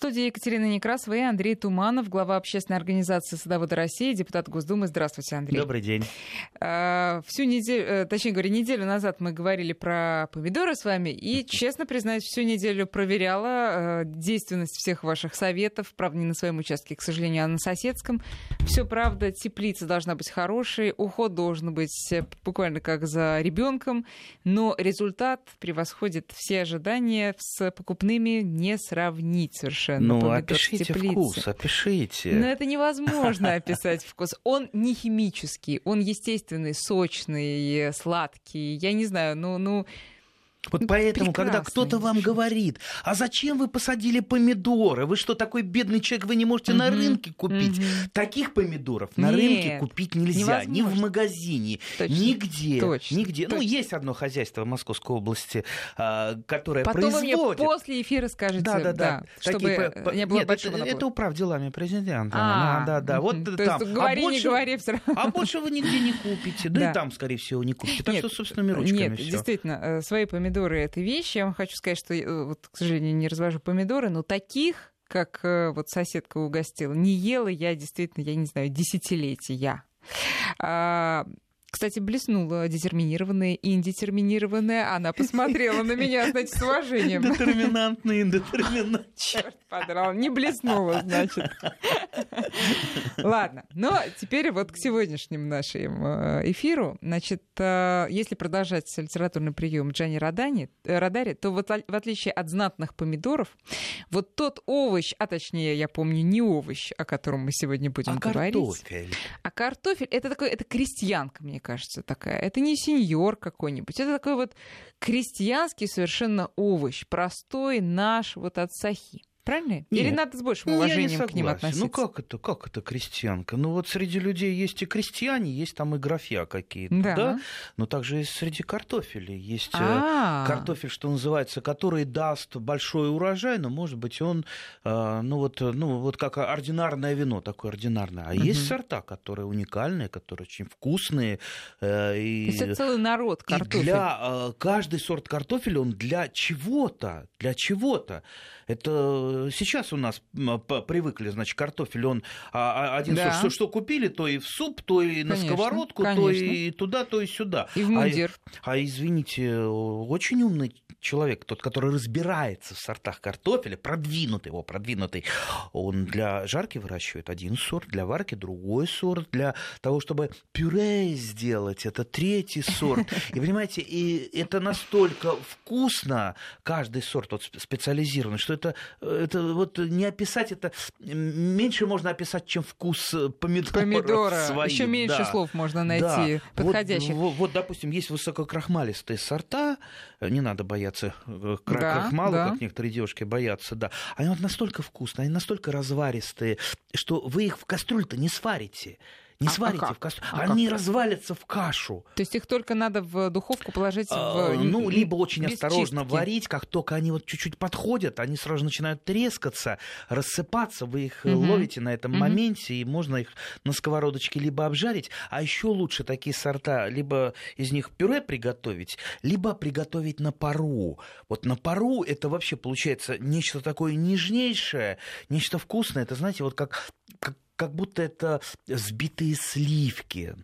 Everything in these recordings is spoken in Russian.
студии Екатерина Некрасова и Андрей Туманов, глава общественной организации «Садоводы России», депутат Госдумы. Здравствуйте, Андрей. Добрый день. А, всю неделю, э, точнее говоря, неделю назад мы говорили про помидоры с вами, и, честно признаюсь, всю неделю проверяла э, действенность всех ваших советов. Правда, не на своем участке, к сожалению, а на соседском. Все правда, теплица должна быть хорошей, уход должен быть э, буквально как за ребенком, но результат превосходит все ожидания с покупными не сравнить совершенно. Ну, помидор опишите вкус, опишите. Но это невозможно описать вкус. Он не химический, он естественный, сочный, сладкий. Я не знаю, ну, ну, вот поэтому, когда кто-то вам говорит, а зачем вы посадили помидоры? Вы что, такой бедный человек, вы не можете угу. на рынке купить? Угу. Таких помидоров на Нет, рынке купить нельзя. Невозможно. Ни в магазине, Точно. нигде. Точно. Нигде. Ну, Точно. Ну, есть одно хозяйство в Московской области, а, которое Потом производит... вы мне после эфира скажете, да, да, да, да. чтобы Такие, не было Нет, большого это, это управ делами президента. А, да, да, вот то там. Есть, говори, а больше, не говори, все равно. А больше вы нигде не купите. Да, да. и там, скорее всего, не купите. Так нет, что собственными ручками Нет, всё. действительно, э, свои помидоры — это вещь, я вам хочу сказать, что, э, вот, к сожалению, не развожу помидоры, но таких, как э, вот соседка угостила, не ела я действительно, я не знаю, десятилетия. Кстати, блеснула детерминированная и индетерминированная. Она посмотрела на меня, значит, с уважением. Детерминантный, индетерминантный. Черт подрал. Не блеснула, значит. Ладно, но теперь вот к сегодняшнему нашему э, эфиру. Значит, э, если продолжать литературный прием Джани Радани, э, Радари, то вот в отличие от знатных помидоров, вот тот овощ, а точнее, я помню, не овощ, о котором мы сегодня будем а говорить. Картофель. А картофель это такой, это крестьянка, мне кажется, такая. Это не сеньор какой-нибудь. Это такой вот крестьянский совершенно овощ, простой наш вот от сахи. Правильно? Нет. Или надо с большим уважением ну, к ним относиться? Ну как это, как это крестьянка? Ну вот среди людей есть и крестьяне, есть там и графья какие-то, да. да? Но также и среди картофелей есть А-а-а. Э, картофель, что называется, который даст большой урожай, но может быть он, э, ну вот, ну вот как ординарное вино, такое ординарное. А угу. есть сорта, которые уникальные, которые очень вкусные. Э, и, То есть это целый народ картофеля. И для каждый сорт картофеля он для чего-то, для чего-то. Это сейчас у нас привыкли, значит, картофель, он а, а, один да. что, что купили, то и в суп, то и на конечно, сковородку, конечно. то и туда, то и сюда. И в мундир. А, а извините, очень умный человек, тот, который разбирается в сортах картофеля, продвинутый его, продвинутый, он для жарки выращивает один сорт, для варки другой сорт, для того, чтобы пюре сделать, это третий сорт. И понимаете, и это настолько вкусно, каждый сорт вот специализированный, что это, это вот не описать, это меньше можно описать, чем вкус помидора. Помидора. Своих, Еще меньше да. слов можно найти да. подходящих. Вот, вот, вот, допустим, есть высококрахмалистые сорта, не надо бояться э, крахмала, да, да. как некоторые девушки боятся, да. Они вот настолько вкусные, они настолько разваристые, что вы их в кастрюле-то не сварите. Не а, сварите а в кашу. А Они как? развалятся в кашу. То есть их только надо в духовку положить а, в... Ну, либо очень осторожно чистки. варить, как только они вот чуть-чуть подходят, они сразу начинают трескаться, рассыпаться, вы их угу. ловите на этом угу. моменте, и можно их на сковородочке либо обжарить, а еще лучше такие сорта, либо из них пюре приготовить, либо приготовить на пару. Вот на пару это вообще получается нечто такое нежнейшее, нечто вкусное. Это, знаете, вот как, как как будто это сбитые сливки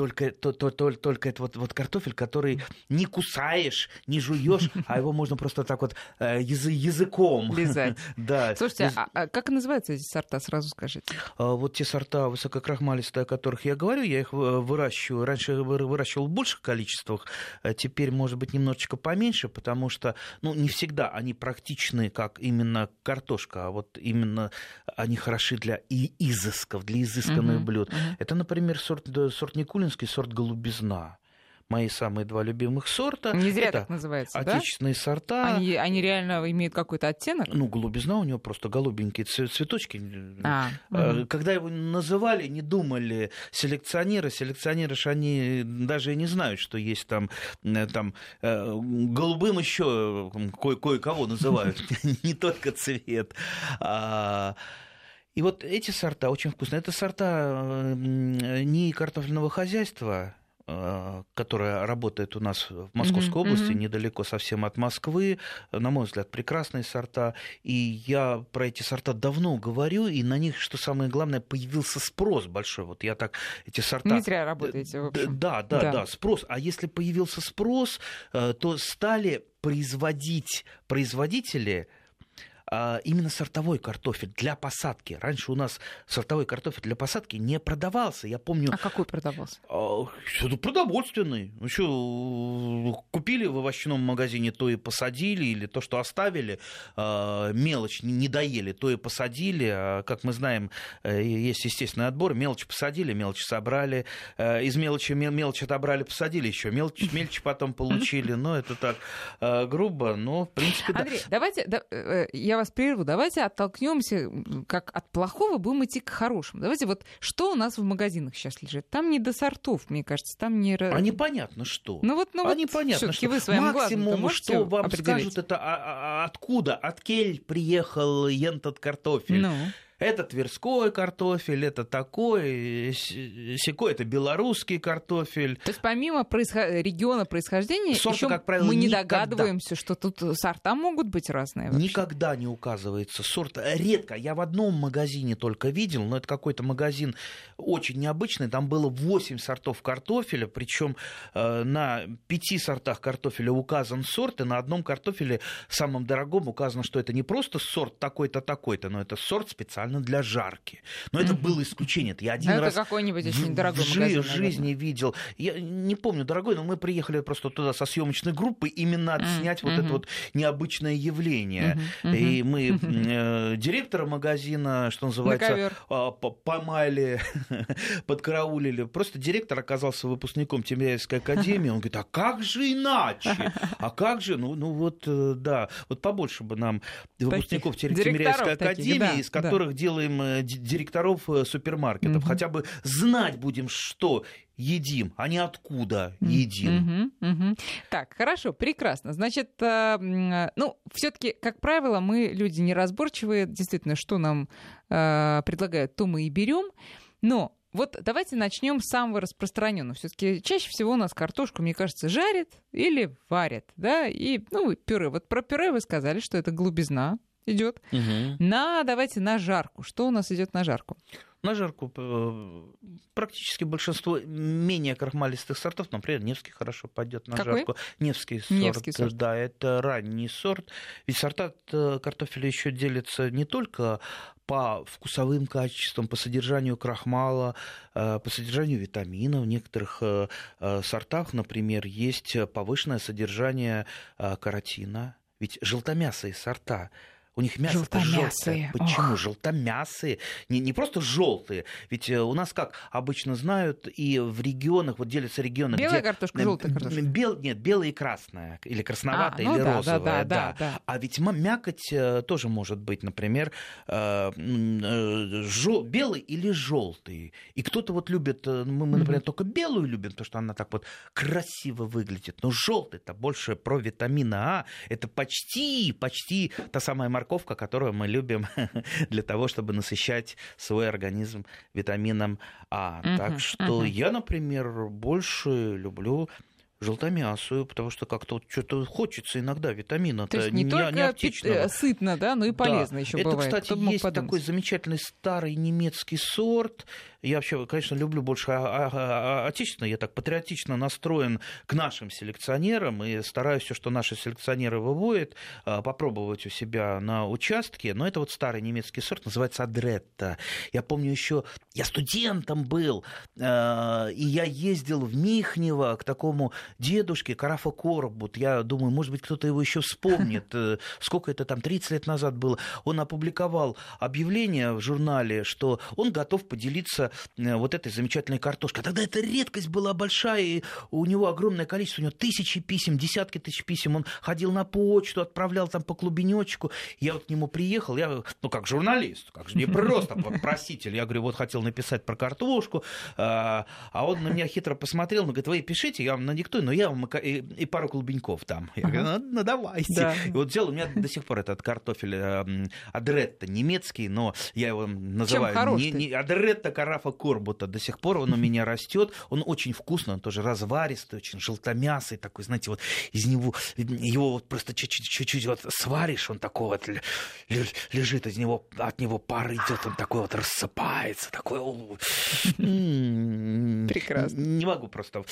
только, то, то, то, только это вот, вот картофель, который не кусаешь, не жуешь, а его можно просто так вот э, язы, языком. Лизать. да. Слушайте, а, а как называются эти сорта, сразу скажите? А, вот те сорта высококрахмалистые, о которых я говорю, я их выращиваю. Раньше выращивал в больших количествах, а теперь, может быть, немножечко поменьше, потому что, ну, не всегда они практичны, как именно картошка, а вот именно они хороши для и изысков, для изысканных uh-huh, блюд. Uh-huh. Это, например, сорт, сорт Никулин Тюменский сорт голубизна мои самые два любимых сорта. Не зря это так называется, отечественные да? сорта. Они, они реально имеют какой-то оттенок? Ну, голубизна у него просто голубенькие цветочки. А, угу. Когда его называли, не думали селекционеры. Селекционеры же они даже и не знают, что есть там, э, там э, голубым еще кое-кого называют, не только цвет. И вот эти сорта очень вкусные. Это сорта не картофельного хозяйства, Э, которая работает у нас в Московской mm-hmm. области, недалеко совсем от Москвы. На мой взгляд, прекрасные сорта. И я про эти сорта давно говорю, и на них, что самое главное, появился спрос большой. Вот я так эти сорта... Не зря работаете, в общем. Да, да, да, да, спрос. А если появился спрос, э, то стали производить производители именно сортовой картофель для посадки. Раньше у нас сортовой картофель для посадки не продавался. Я помню... А какой продавался? А, что-то продовольственный. Ну что, купили в овощном магазине, то и посадили, или то, что оставили, а, мелочь не доели, то и посадили. А, как мы знаем, э, есть естественный отбор. Мелочь посадили, мелочь собрали. Э, из мелочи мелочь отобрали, посадили еще. Мелочь, мелочь потом получили. Но это так грубо, но в принципе... Андрей, да. давайте... Да, э, я вас прерву. Давайте оттолкнемся, как от плохого будем идти к хорошему. Давайте вот что у нас в магазинах сейчас лежит? Там не до сортов, мне кажется, там не... А непонятно что. Ну вот, ну а вот непонятно что. Вы своим Максимум, что вам скажут, это а, а, а, откуда, от кель приехал ентот картофель. Ну это тверской картофель, это такой, секой, это белорусский картофель. То есть помимо происход... региона происхождения, Сорта, еще как правило, мы не никогда... догадываемся, что тут сорта могут быть разные. Вообще. Никогда не указывается сорт. Редко. Я в одном магазине только видел, но это какой-то магазин очень необычный. Там было 8 сортов картофеля, причем э, на пяти сортах картофеля указан сорт, и на одном картофеле самом дорогом указано, что это не просто сорт такой-то, такой-то, но это сорт специально специально для жарки. Но это было исключение. Это я один это раз какой-нибудь очень дорогой в, магазин, в жизни видел. Я не помню, дорогой, но мы приехали просто туда со съемочной группой именно отснять вот это вот необычное явление. И мы э, директора магазина, что называется, а, поймали, подкараулили. Просто директор оказался выпускником Тимирязевской академии. Он говорит, а как же иначе? А как же? Ну, ну вот, э, да, вот побольше бы нам выпускников Тимирязевской академии, из которых делаем э, директоров э, супермаркетов. Угу. Хотя бы знать будем, что едим, а не откуда едим. Угу, угу. Так, хорошо, прекрасно. Значит, э, ну, все-таки, как правило, мы люди неразборчивые. Действительно, что нам э, предлагают, то мы и берем. Но вот давайте начнем с самого распространенного. Все-таки чаще всего у нас картошку, мне кажется, жарят или варят, да, и, ну, пюре. Вот про пюре вы сказали, что это глубизна, идет. Угу. На, давайте на жарку. Что у нас идет на жарку? На жарку э, практически большинство менее крахмалистых сортов, например, Невский хорошо пойдет на Какой? жарку. Невский сорт, Невский сорт, да, это ранний сорт. Ведь сорта э, картофеля еще делятся не только по вкусовым качествам, по содержанию крахмала, э, по содержанию витаминов. В некоторых сортах, например, есть повышенное содержание каротина. Ведь желтомясые сорта у них мясо желтое. Почему? Ох. Желтомясые. Не, не просто желтые. Ведь э, у нас как обычно знают, и в регионах, вот делятся регионы. Белая где... картошка, желтая картошка. Бел... Нет, белая и красная. Или красноватая, а, ну или да, розовая. Да, да, да. Да. А ведь мякоть э, тоже может быть, например, э, жел... белый или желтый. И кто-то вот любит, мы, мы например, mm-hmm. только белую любим, потому что она так вот красиво выглядит. Но желтый это больше про витамина А. Это почти, почти та самая морковка, которую мы любим для того, чтобы насыщать свой организм витамином А. Uh-huh, так что uh-huh. я, например, больше люблю желтомясую, потому что как-то что-то хочется иногда витамина. То есть не, не только не пит- э, сытно, да, но и полезно да. еще Это, бывает. кстати, есть такой замечательный старый немецкий сорт, я вообще, конечно, люблю больше отечественно, я так патриотично настроен к нашим селекционерам и стараюсь все, что наши селекционеры выводят, а, попробовать у себя на участке. Но это вот старый немецкий сорт, называется Адретта. Я помню еще, я студентом был, а, и я ездил в Михнево к такому дедушке Карафа Коробут. Я думаю, может быть, кто-то его еще вспомнит. Э, сколько это там, 30 лет назад было. Он опубликовал объявление в журнале, что он готов поделиться Э, вот этой замечательной картошкой. Тогда эта редкость была большая, и у него огромное количество, у него тысячи писем, десятки тысяч писем. Он ходил на почту, отправлял там по клубенечку. Я вот к нему приехал, я, ну, как журналист, как же не просто проситель. Я говорю, вот хотел написать про картошку, а, а он на меня хитро посмотрел, он говорит, вы пишите, я вам надиктую, но я вам и, и пару клубеньков там. Я говорю, ну, ну давайте. Да. И вот взял, у меня до сих пор этот картофель э, Адретта немецкий, но я его называю не, не, Адретта Караф графа Корбута. До сих пор он у меня растет. Он очень вкусный, он тоже разваристый, очень желтомясый такой, знаете, вот из него, его вот просто чуть-чуть вот сваришь, он такой вот лежит из него, от него пар идет, он такой вот рассыпается, такой... Прекрасно. Не могу просто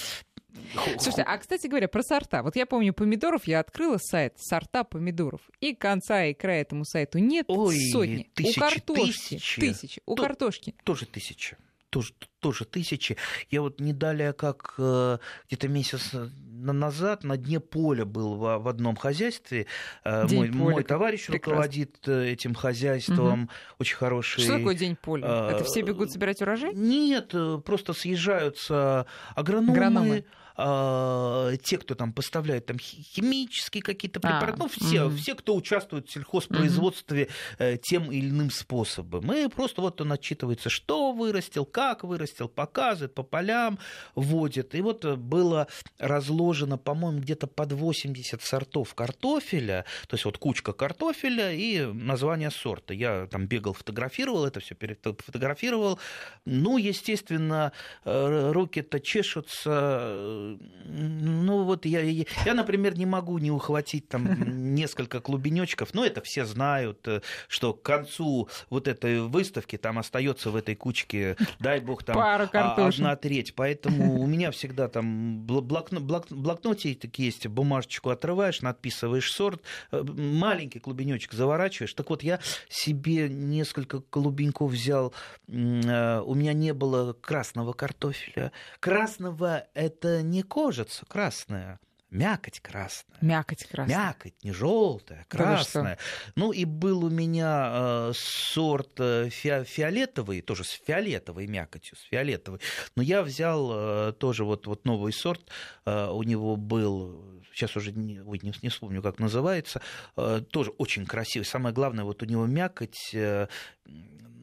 Слушайте, а, кстати говоря, про сорта. Вот я помню помидоров, я открыла сайт сорта помидоров, и конца и края этому сайту нет Ой, сотни. Тысячи, у картошки тысячи. тысячи. У То, картошки. Тоже тысячи тоже, тоже тысячи. Я вот не далее, как э, где-то месяц назад на дне поля был в, в одном хозяйстве. Э, мой, поля, мой товарищ Прекрасно. руководит э, этим хозяйством, угу. очень хороший. Что такое день поля? Э, Это все бегут собирать урожай? Нет, просто съезжаются агрономы. агрономы э, те, кто там поставляет там химические какие-то препараты, а, ну, все, угу. все, кто участвует в сельхозпроизводстве угу. тем или иным способом. И просто вот он отчитывается, что вырастил, как вырастил, показывает, по полям водит. И вот было разложено, по-моему, где-то под 80 сортов картофеля, то есть вот кучка картофеля и название сорта. Я там бегал, фотографировал это все, фотографировал. Ну, естественно, э, руки-то чешутся ну вот я, я, например, не могу не ухватить там несколько клубенечков, но это все знают, э, что к концу вот этой выставки там остается в этой кучке, дай бог, там а, одна треть. Поэтому у меня всегда там блокно, блок, блокнотик есть, бумажечку отрываешь, надписываешь сорт, э, маленький клубенечек заворачиваешь. Так вот, я себе несколько клубеньков взял, э, у меня не было красного картофеля. Красного это не кожица красная, мякоть красная. Мякоть красная. Мякоть, не желтая, красная. Да ну и был у меня э, сорт э, фи- фиолетовый, тоже с фиолетовой мякотью, с фиолетовой. Но я взял э, тоже вот, вот новый сорт, э, у него был, сейчас уже не, ой, не, не вспомню, как называется, э, тоже очень красивый. Самое главное, вот у него мякоть, э,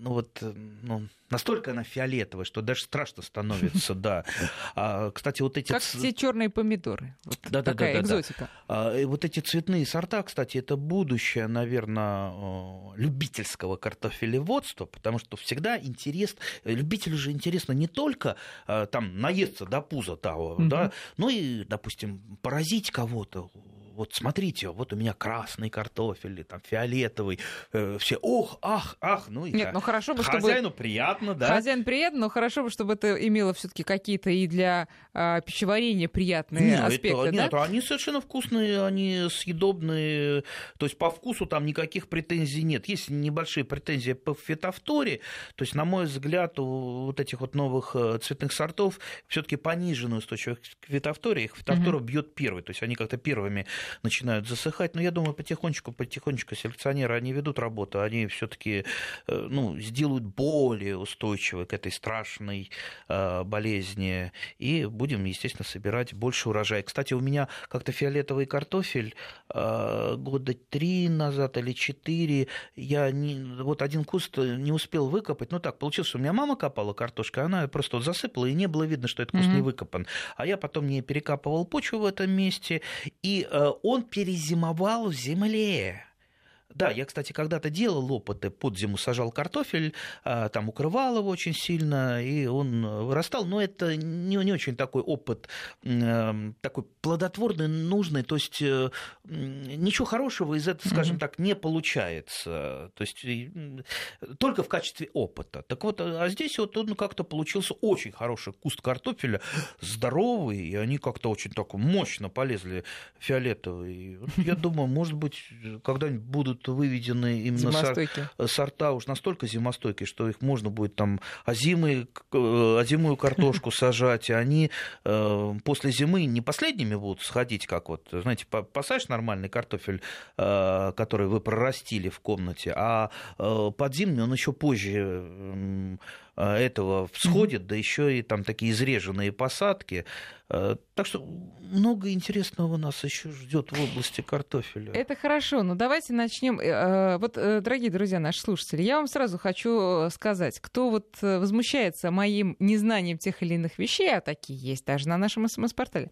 ну вот, э, ну, Настолько она фиолетовая, что даже страшно становится, да. А, кстати, вот эти... Как все черные помидоры. Вот да, такая да, да, экзотика. Да. А, вот эти цветные сорта, кстати, это будущее, наверное, любительского картофелеводства, потому что всегда интерес... Любителю же интересно не только а, там наесться до пуза того, угу. да, но и, допустим, поразить кого-то, вот смотрите, вот у меня красный картофель, или там фиолетовый, э, все, ох, ах, ах, ну и Нет, ну хорошо бы, чтобы... Хозяину приятно, да? Хозяин приятно, но хорошо бы, чтобы это имело все таки какие-то и для а, пищеварения приятные нет, аспекты, это, да? Нет, они совершенно вкусные, они съедобные, то есть по вкусу там никаких претензий нет. Есть небольшие претензии по фитофторе, то есть, на мой взгляд, у вот этих вот новых э, цветных сортов все таки пониженную устойчивость к фитофторе, их фитофтора угу. бьет первый, то есть они как-то первыми начинают засыхать. Но я думаю, потихонечку, потихонечку селекционеры, они ведут работу, они все таки э, ну, сделают более устойчивой к этой страшной э, болезни. И будем, естественно, собирать больше урожая. Кстати, у меня как-то фиолетовый картофель э, года три назад или четыре, я не, вот один куст не успел выкопать. Ну так, получилось, у меня мама копала картошку, она просто вот засыпала, и не было видно, что этот куст mm-hmm. не выкопан. А я потом не перекапывал почву в этом месте, и он перезимовал в земле. Да, я, кстати, когда-то делал опыты, под зиму сажал картофель, а, там укрывал его очень сильно, и он вырастал. Но это не, не очень такой опыт, такой плодотворный, нужный. То есть э, ничего хорошего из этого, скажем mm-hmm. так, не получается. То есть только в качестве опыта. Так вот, а здесь вот он как-то получился очень хороший куст картофеля, здоровый, и они как-то очень так мощно полезли фиолетовые. Я думаю, может быть, когда-нибудь будут выведены именно сор- сорта уж настолько зимостойкие, что их можно будет там озимые, озимую картошку сажать, и они э, после зимы не последними будут сходить, как вот, знаете, посадишь нормальный картофель, э, который вы прорастили в комнате, а э, под зимний он еще позже Э, этого всходит, да еще и там такие изреженные посадки. Э, так что много интересного нас еще ждет в области картофеля. Это хорошо, но давайте начнем. Э, вот, дорогие друзья, наши слушатели, я вам сразу хочу сказать, кто вот возмущается моим незнанием тех или иных вещей, а такие есть даже на нашем СМС-портале.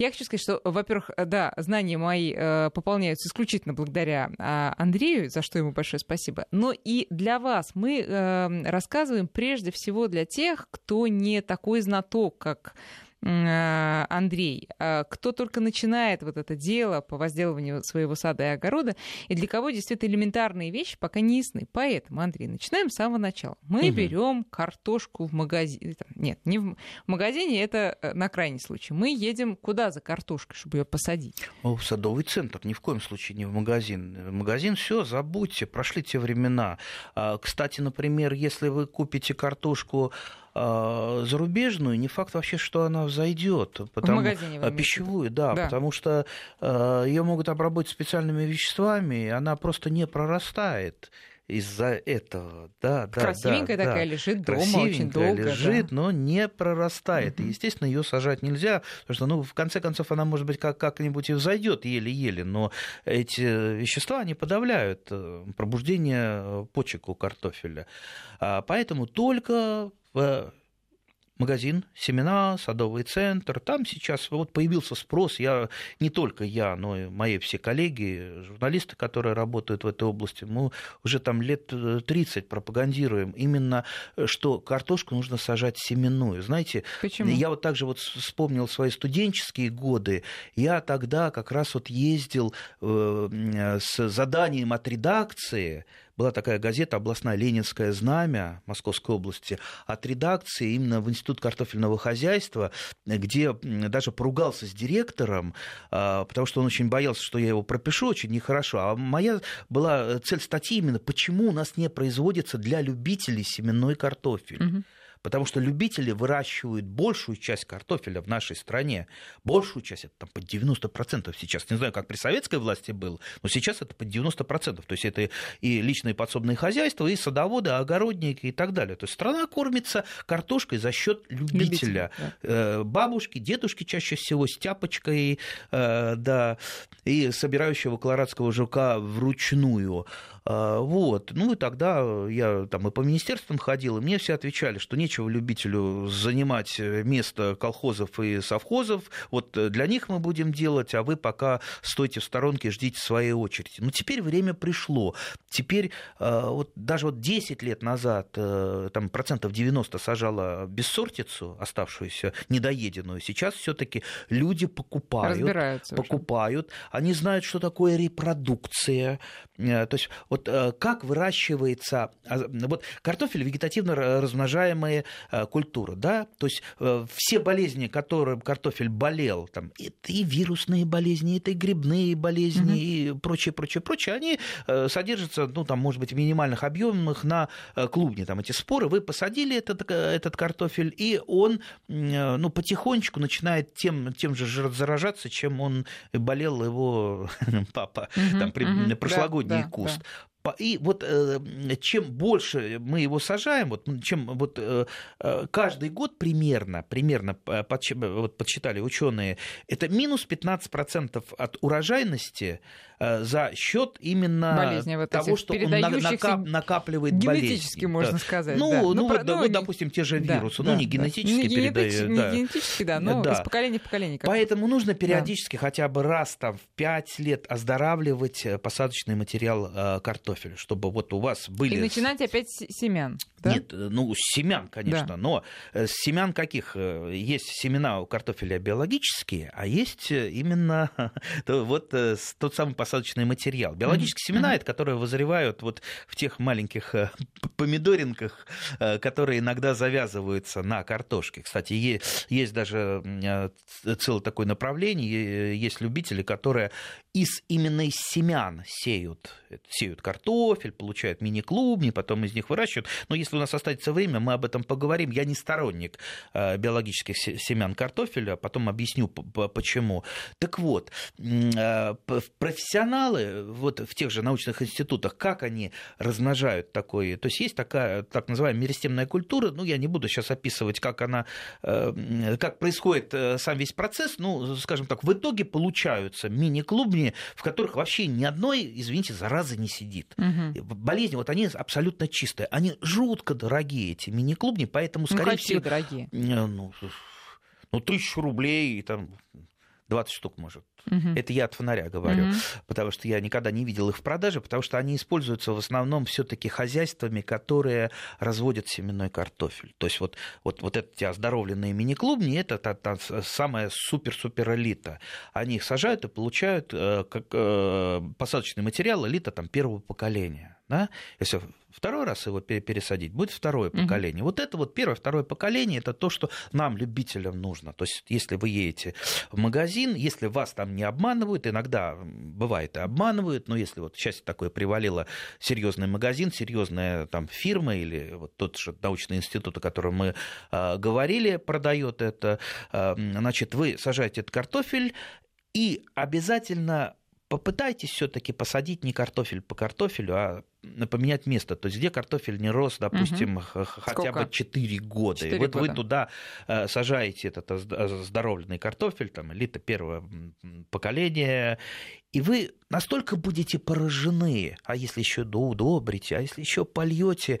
Я хочу сказать, что, во-первых, да, знания мои э, пополняются исключительно благодаря э, Андрею, за что ему большое спасибо. Но и для вас мы э, рассказываем прежде всего для тех, кто не такой знаток, как Э, Андрей, э, кто только начинает вот это дело по возделыванию своего сада и огорода, и для кого действительно элементарные вещи пока не ясны. Поэтому, Андрей, начинаем с самого начала. Мы угу. берем картошку в магазине. Нет, не в... магазине, это э, на крайний случай. Мы едем куда за картошкой, чтобы ее посадить? в садовый центр, ни в коем случае не в магазин. В магазин все, забудьте, прошли те времена. А, кстати, например, если вы купите картошку зарубежную, не факт вообще, что она взойдет. Потому, в магазине вы Пищевую, да, да, потому что э, ее могут обработать специальными веществами, и она просто не прорастает из-за этого. Да, да, Красивенькая да, такая да. лежит дома очень долго. лежит, да. но не прорастает. Угу. И, естественно, ее сажать нельзя, потому что, ну, в конце концов, она, может быть, как- как-нибудь и взойдет еле-еле, но эти вещества, они подавляют э, пробуждение почек у картофеля. А поэтому только в магазин, семена, садовый центр. Там сейчас вот появился спрос. Я, не только я, но и мои все коллеги, журналисты, которые работают в этой области, мы уже там лет 30 пропагандируем именно, что картошку нужно сажать семенную. Знаете, Почему? я вот также вот вспомнил свои студенческие годы. Я тогда как раз вот ездил э, с заданием от редакции была такая газета «Областная Ленинское знамя» Московской области от редакции именно в Институт картофельного хозяйства, где даже поругался с директором, а, потому что он очень боялся, что я его пропишу очень нехорошо. А моя была цель статьи именно «Почему у нас не производится для любителей семенной картофель?» угу потому что любители выращивают большую часть картофеля в нашей стране. Большую часть, это там под 90% сейчас. Не знаю, как при советской власти было, но сейчас это под 90%. То есть это и личные подсобные хозяйства, и садоводы, огородники и так далее. То есть страна кормится картошкой за счет любителя. Любитель, да. Э, бабушки, дедушки чаще всего с тяпочкой, э, да, и собирающего колорадского жука вручную. А, вот. Ну и тогда я там и по министерствам ходил, и мне все отвечали, что нечего любителю занимать место колхозов и совхозов. Вот для них мы будем делать, а вы пока стойте в сторонке, ждите своей очереди. Но теперь время пришло. Теперь а, вот даже вот 10 лет назад э, там процентов 90 сажала бессортицу, оставшуюся недоеденную. Сейчас все-таки люди покупают. покупают. Уже. Они знают, что такое репродукция. Э, то есть вот э, как выращивается, а, вот картофель вегетативно размножаемая э, культура, да, то есть э, все болезни, которым картофель болел, там, это и вирусные болезни, это и грибные болезни, угу. и прочее, прочее, прочее, они содержатся, ну, там, может быть, в минимальных объемах на клубне, там, эти споры, вы посадили этот, этот картофель, и он, ну, потихонечку начинает тем, тем же заражаться, чем он болел его папа, там, прошлогодний да, куст. Да. И вот э, чем больше мы его сажаем, вот, чем вот э, э, каждый год примерно, примерно вот подсчитали ученые, это минус 15% от урожайности за счет именно болезни, вот того, что он накап, накапливает генетически, болезни. можно сказать. Ну, да. ну, ну, вот, ну, вот, допустим, те же вирусы, да, ну, не генетически да. передают. Не, да. генетически, да, но да. из поколения в поколение. Поэтому нужно периодически да. хотя бы раз там, в 5 лет оздоравливать посадочный материал картофеля картофелю, чтобы вот у вас были... И начинать опять с семян. Да? Нет, э, ну, семян, конечно, да. но э, семян каких? Э, есть семена у картофеля биологические, а есть именно вот тот самый посадочный материал. Биологические семена, это которые вызревают вот в тех маленьких помидоринках, которые иногда завязываются на картошке. Кстати, есть даже целое такое направление, есть любители, которые из именно из семян сеют, сеют картофель, получают мини-клубни, потом из них выращивают. Но если у нас останется время, мы об этом поговорим. Я не сторонник э, биологических семян картофеля, потом объясню почему. Так вот, э, профессионалы вот в тех же научных институтах, как они размножают такое, то есть есть такая так называемая меристемная культура, ну я не буду сейчас описывать, как она, э, как происходит сам весь процесс, ну, скажем так, в итоге получаются мини-клубни, болезни, в которых вообще ни одной, извините, заразы не сидит. Угу. Болезни, вот они абсолютно чистые. Они жутко дорогие, эти мини-клубни, поэтому, ну, скорее ну, всего... дорогие? Ну, ну, тысячу рублей, там, 20 штук может. Угу. Это я от фонаря говорю, угу. потому что я никогда не видел их в продаже, потому что они используются в основном все-таки хозяйствами, которые разводят семенной картофель. То есть вот, вот, вот эти оздоровленные мини-клубни, это та, та самая супер-супер элита. Они их сажают и получают э, как э, посадочный материал элита там, первого поколения. Да? Если второй раз его пересадить, будет второе угу. поколение. Вот это вот первое, второе поколение, это то, что нам, любителям, нужно. То есть, если вы едете в магазин, если вас там не обманывают, иногда бывает и обманывают, но если вот сейчас такое привалило серьезный магазин, серьезная там фирма или вот тот же научный институт, о котором мы э, говорили, продает это, э, значит, вы сажаете этот картофель, и обязательно попытайтесь все-таки посадить не картофель по картофелю, а поменять место. То есть где картофель не рос, допустим, угу. хотя Сколько? бы 4 года. 4 и вот года. вы туда э, сажаете этот оздоровленный картофель, там, элита первого поколения, и вы настолько будете поражены, а если еще доудобрите, а если еще польете,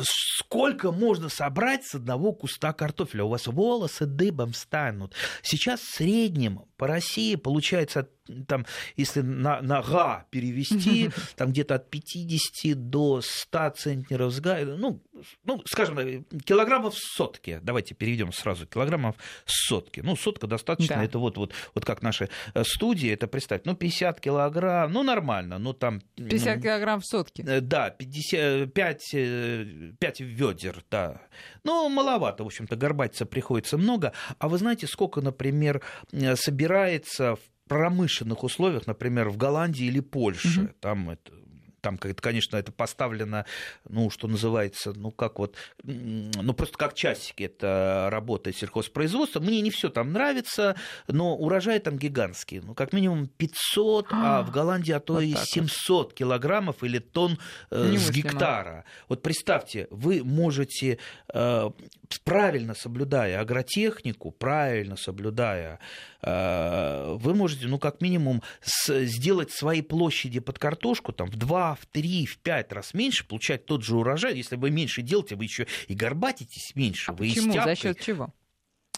сколько можно собрать с одного куста картофеля? У вас волосы дыбом станут. Сейчас в среднем по России получается там, если на, на га перевести, там где-то от 50 до 100 центнеров с га, ну, ну, скажем, килограммов сотки, давайте переведем сразу, килограммов сотки, ну, сотка достаточно, да. это вот, вот, вот как наши э, студии, это представь, ну, 50 килограмм, ну, нормально, ну, там... 50 ну, килограмм в сотки? Э, да, 50, 5, 5 ведер, да. Ну, маловато, в общем-то, горбатиться приходится много, а вы знаете, сколько, например, э, собирается в промышленных условиях, например, в Голландии или Польше, угу. там это там, конечно, это поставлено, ну, что называется, ну, как вот, ну, просто как часики это работает сельхозпроизводство. Мне не все там нравится, но урожай там гигантский. Ну, как минимум 500, а, а в Голландии а то вот и 700 вот. килограммов или тонн э, с гектара. Вот представьте, вы можете, э, правильно соблюдая агротехнику, правильно соблюдая, э, вы можете, ну, как минимум, с, сделать свои площади под картошку там в два в три, в пять раз меньше, получать тот же урожай. Если вы меньше делаете, вы еще и горбатитесь меньше. А вы почему? За счет чего?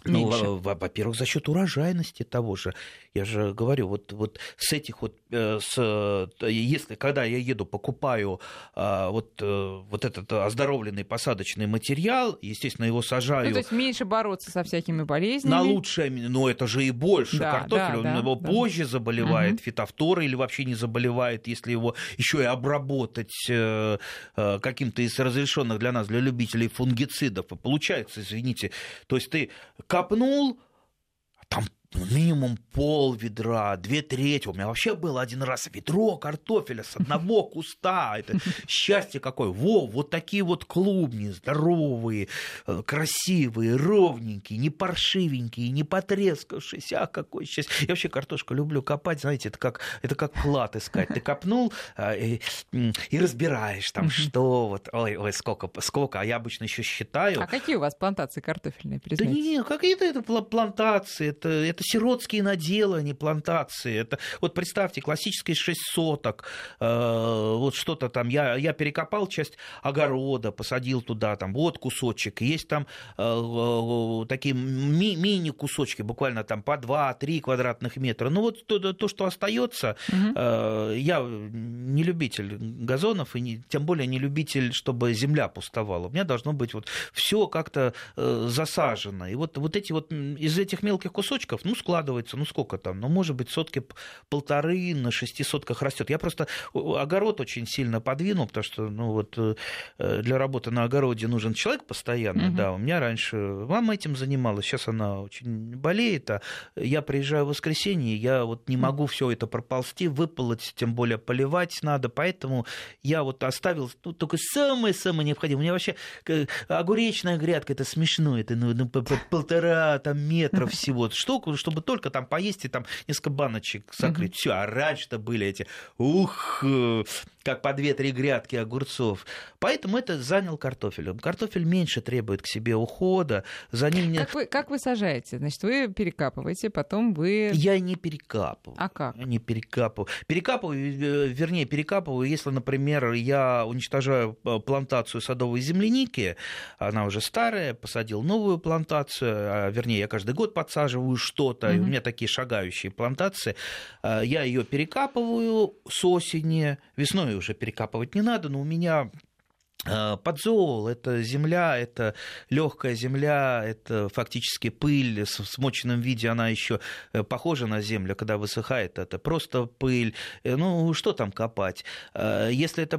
Ну, во-первых, за счет урожайности того же. Я же говорю, вот, вот с этих вот, э, с, э, если когда я еду, покупаю а, вот, э, вот этот оздоровленный посадочный материал, естественно, его сажаю. Ну, то есть меньше бороться со всякими болезнями. На лучшее, но это же и больше. Да, Картофель, да, он его да. позже заболевает, угу. фитофторы или вообще не заболевает, если его еще и обработать каким-то из разрешенных для нас, для любителей фунгицидов. Получается, извините, то есть ты копнул, там минимум пол ведра, две трети. У меня вообще было один раз ведро картофеля с одного куста. Это счастье какое. Во, вот такие вот клубни здоровые, э, красивые, ровненькие, не паршивенькие, не потрескавшиеся. А, какое счастье. Я вообще картошку люблю копать, знаете, это как, это как клад искать. Ты копнул а, и, и разбираешь там, что вот, ой, ой, сколько, сколько. А я обычно еще считаю. А какие у вас плантации картофельные, признайте? Да нет, какие-то это плантации, это, это это сиротские наделы, а не плантации. Это, вот представьте, классические шесть соток, э, вот что-то там, я, я перекопал часть огорода, посадил туда, там, вот кусочек, есть там э, э такие ми- мини-кусочки, буквально там по 2-3 квадратных метра. Ну вот то, то что остается, угу. э, я не любитель газонов, и не, тем более не любитель, чтобы земля пустовала. У меня должно быть вот все как-то э, засажено. И вот, вот эти вот из этих мелких кусочков, ну, складывается, ну, сколько там, ну, может быть, сотки полторы на шести сотках растет. Я просто огород очень сильно подвинул, потому что, ну, вот э, для работы на огороде нужен человек постоянно, угу. да, у меня раньше мама этим занималась, сейчас она очень болеет, а я приезжаю в воскресенье, я вот не могу все это проползти, выполоть, тем более поливать надо, поэтому я вот оставил ну, только самое-самое необходимое. У меня вообще э, огуречная грядка, это смешно, это ну, ну, полтора там, метра всего. Что, чтобы только там поесть и там несколько баночек закрыть. Все, а раньше-то были эти, ух, э, как по 2-3 грядки огурцов. Поэтому это занял картофелем. Картофель меньше требует к себе ухода. За ним не... как, вы, как вы сажаете? Значит, вы перекапываете, потом вы... Я не перекапываю. А как? Я не перекапываю. Перекапываю, э, вернее, перекапываю, если, например, я уничтожаю э, плантацию садовой земляники, она уже старая, посадил новую плантацию, а, вернее, я каждый год подсаживаю что-то, mm-hmm. и у меня такие шагающие плантации, э, я ее перекапываю с осени, весной уже перекапывать не надо, но у меня подзол, это земля, это легкая земля, это фактически пыль, в смоченном виде она еще э, похожа на землю, когда высыхает, это просто пыль. Э, ну, что там копать? Если это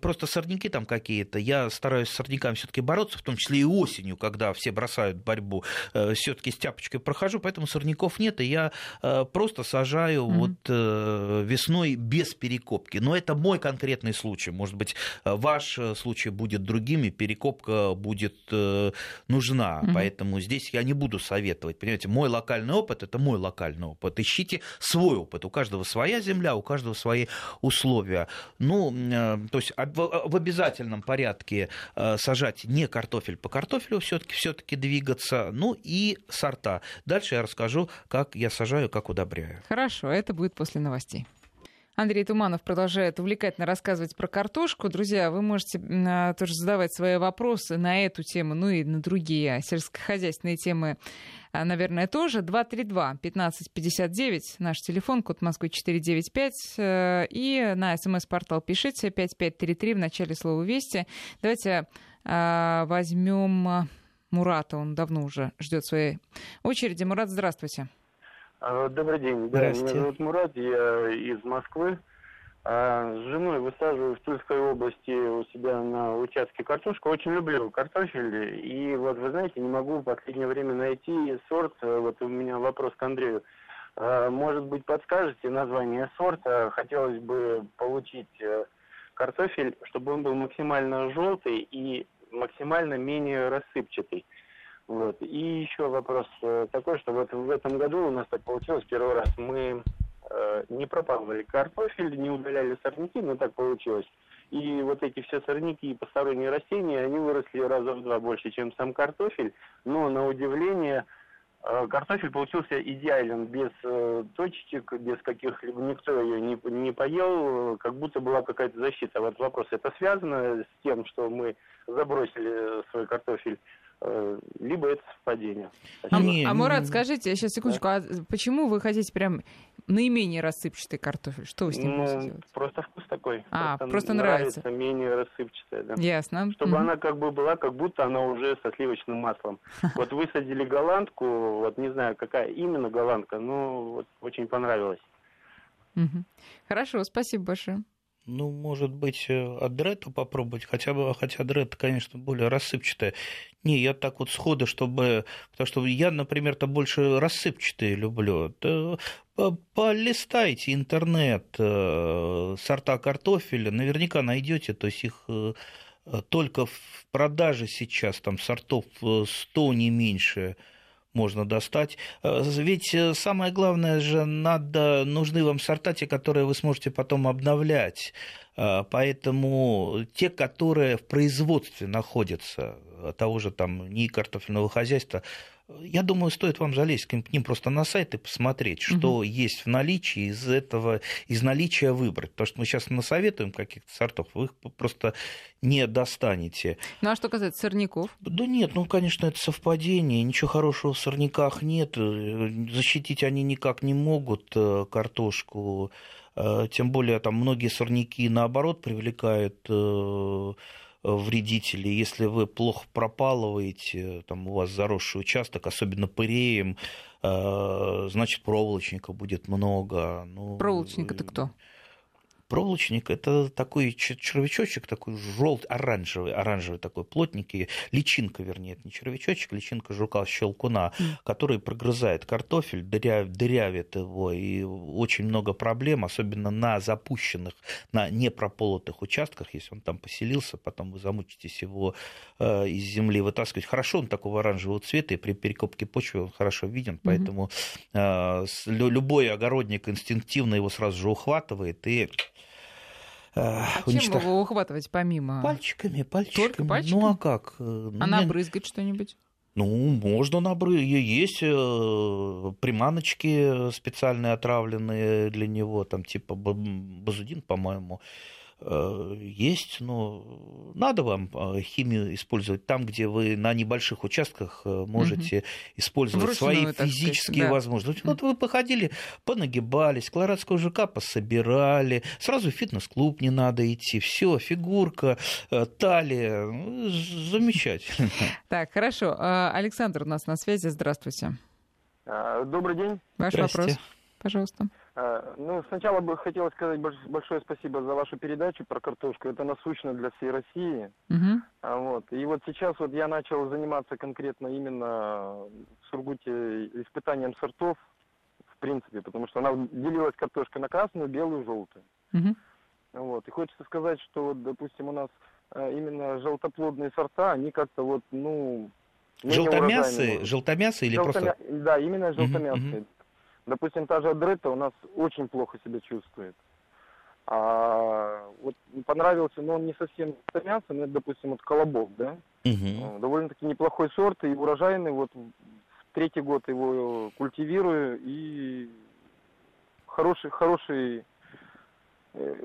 просто сорняки там какие-то, я стараюсь с сорняками все-таки бороться, в том числе и осенью, когда все бросают борьбу, все-таки с тяпочкой прохожу, поэтому сорняков нет, и я просто сажаю mm-hmm. вот весной без перекопки. Но это мой конкретный случай, может быть, ваш случай будет другим, и перекопка будет э, нужна. Угу. Поэтому здесь я не буду советовать. Понимаете, мой локальный опыт это мой локальный опыт. Ищите свой опыт. У каждого своя земля, у каждого свои условия. Ну, э, то есть в обязательном порядке э, сажать не картофель по картофелю, все-таки все-таки двигаться. Ну и сорта. Дальше я расскажу, как я сажаю, как удобряю. Хорошо, это будет после новостей. Андрей Туманов продолжает увлекательно рассказывать про картошку. Друзья, вы можете а, тоже задавать свои вопросы на эту тему, ну и на другие сельскохозяйственные темы, а, наверное, тоже. 232-1559, наш телефон, код Москвы 495. Э, и на смс-портал пишите 5533 в начале слова «Вести». Давайте а, возьмем Мурата, он давно уже ждет своей очереди. Мурат, здравствуйте. А, добрый день. Да, меня зовут Мурат, я из Москвы. А, с женой высаживаю в Тульской области у себя на участке картошку. Очень люблю картофель. И вот, вы знаете, не могу в последнее время найти сорт. Вот у меня вопрос к Андрею. А, может быть, подскажете название сорта? Хотелось бы получить э, картофель, чтобы он был максимально желтый и максимально менее рассыпчатый. Вот. И еще вопрос э, такой, что вот в этом году у нас так получилось, первый раз мы э, не пропалывали картофель, не удаляли сорняки, но так получилось. И вот эти все сорняки и посторонние растения, они выросли раза в два больше, чем сам картофель. Но на удивление э, картофель получился идеален, без э, точечек, без каких-либо, никто ее не, не поел, как будто была какая-то защита. Вот вопрос, это связано с тем, что мы забросили свой картофель Э, либо это совпадение. А, а Мурат, скажите, сейчас секундочку, да. а почему вы хотите прям наименее рассыпчатый картофель? Что вы с ним ну, будете делать? Просто вкус такой. А, просто, просто нравится. нравится. менее рассыпчатая, да. Ясно. Чтобы угу. она как бы была, как будто она уже со сливочным маслом. Вот высадили голландку, вот не знаю, какая именно голландка, но вот очень понравилась. Хорошо, спасибо большое. Ну, может быть, э, от Дретта попробовать, хотя бы, хотя Дред, конечно, более рассыпчатая. Не, я так вот сходу, чтобы... Потому что я, например-то больше рассыпчатые люблю. Полистайте интернет, э, сорта картофеля, наверняка найдете, то есть их э, только в продаже сейчас там сортов 100 не меньше – можно достать. Э, ведь э, самое главное же, надо, нужны вам сорта, те, которые вы сможете потом обновлять. Э, поэтому те, которые в производстве находятся, того же там НИИ картофельного хозяйства, я думаю, стоит вам залезть к ним просто на сайт и посмотреть, что угу. есть в наличии, из этого, из наличия выбрать. Потому что мы сейчас насоветуем каких-то сортов, вы их просто не достанете. Ну а что касается сорняков? Да нет, ну, конечно, это совпадение. Ничего хорошего в сорняках нет. Защитить они никак не могут э, картошку. Э, тем более там многие сорняки, наоборот, привлекают э, вредители. Если вы плохо пропалываете, там у вас заросший участок, особенно пыреем, э, значит, проволочника будет много. Ну, Проволочник это кто? Проволочник – это такой червячочек, такой желтый, оранжевый, оранжевый такой плотненький, личинка, вернее, это не червячочек, личинка жука-щелкуна, mm. который прогрызает картофель, дыряв, дырявит его, и очень много проблем, особенно на запущенных, на непрополотых участках, если он там поселился, потом вы замучитесь его э, из земли вытаскивать. Хорошо он такого оранжевого цвета, и при перекопке почвы он хорошо виден, поэтому э, любой огородник инстинктивно его сразу же ухватывает и а уничтож... чем его ухватывать помимо? Пальчиками, пальчиками. Только пальчиками? Ну а как? А набрызгать что-нибудь? Ну, можно набры. Есть э, приманочки специальные отравленные для него, там типа базудин, по-моему. Э, есть, но надо вам э, химию использовать там, где вы на небольших участках э, можете угу. использовать Вручную, свои физические сказать, да. возможности. Вот вы походили, понагибались, колорадского жука пособирали, сразу в фитнес-клуб не надо идти, все, фигурка, талия, ну, замечательно. Так, хорошо. Александр у нас на связи, здравствуйте. А, добрый день. Ваш вопрос, пожалуйста. А, ну, сначала бы хотелось сказать большое спасибо за вашу передачу про картошку. Это насущно для всей России. Угу. Вот. И вот сейчас вот я начал заниматься конкретно именно в Сургуте испытанием сортов, в принципе, потому что она делилась картошка на красную, белую, желтую. Угу. Вот. И хочется сказать, что, вот, допустим, у нас а, именно желтоплодные сорта, они как-то вот, ну... Желтомясые? Желтомясые или Желтомя... просто... Да, именно желтомясые. Угу. Допустим, та же Адрета у нас очень плохо себя чувствует. А вот понравился, но он не совсем мясо, но это, допустим, вот колобок, да? Угу. Довольно-таки неплохой сорт и урожайный. Вот третий год его культивирую и хороший, хороший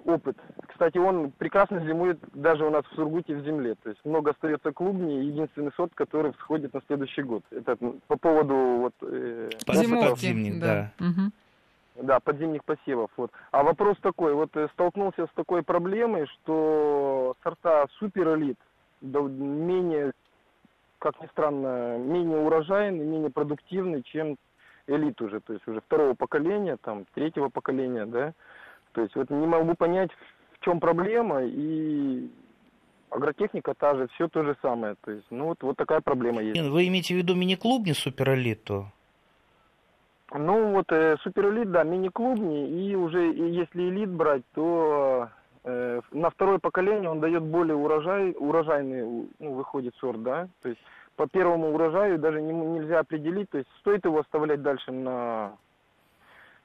опыт. Кстати, он прекрасно зимует даже у нас в Сургуте в земле. То есть много остается клубней, единственный сорт, который всходит на следующий год. Это по поводу вот... Э, Зимовки, зимних, да. да. Угу. Да, подзимних посевов. Вот. А вопрос такой, вот э, столкнулся с такой проблемой, что сорта суперэлит менее, как ни странно, менее урожайны, менее продуктивны, чем элит уже, то есть уже второго поколения, там, третьего поколения, да, то есть вот не могу понять, в чем проблема, и агротехника та же, все то же самое. То есть, ну вот, вот такая проблема есть. Вы имеете в виду мини-клубни суперэлиту? Ну вот э, суперэлит, да, мини-клубни, и уже и если элит брать, то э, на второе поколение он дает более урожай, урожайный, ну, выходит сорт, да, то есть по первому урожаю даже не, нельзя определить, то есть стоит его оставлять дальше на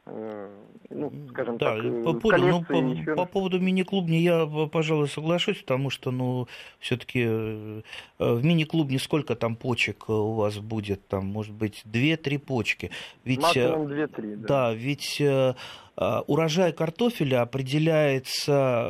ну, скажем да, так, по, понял, ну, по, еще... по поводу мини-клубни я, пожалуй, соглашусь, потому что, ну, все-таки э, в мини-клубне сколько там почек у вас будет? Там, может быть, две-три почки. Ведь, Максимум 2-3, да. Да, ведь Э, урожай картофеля определяется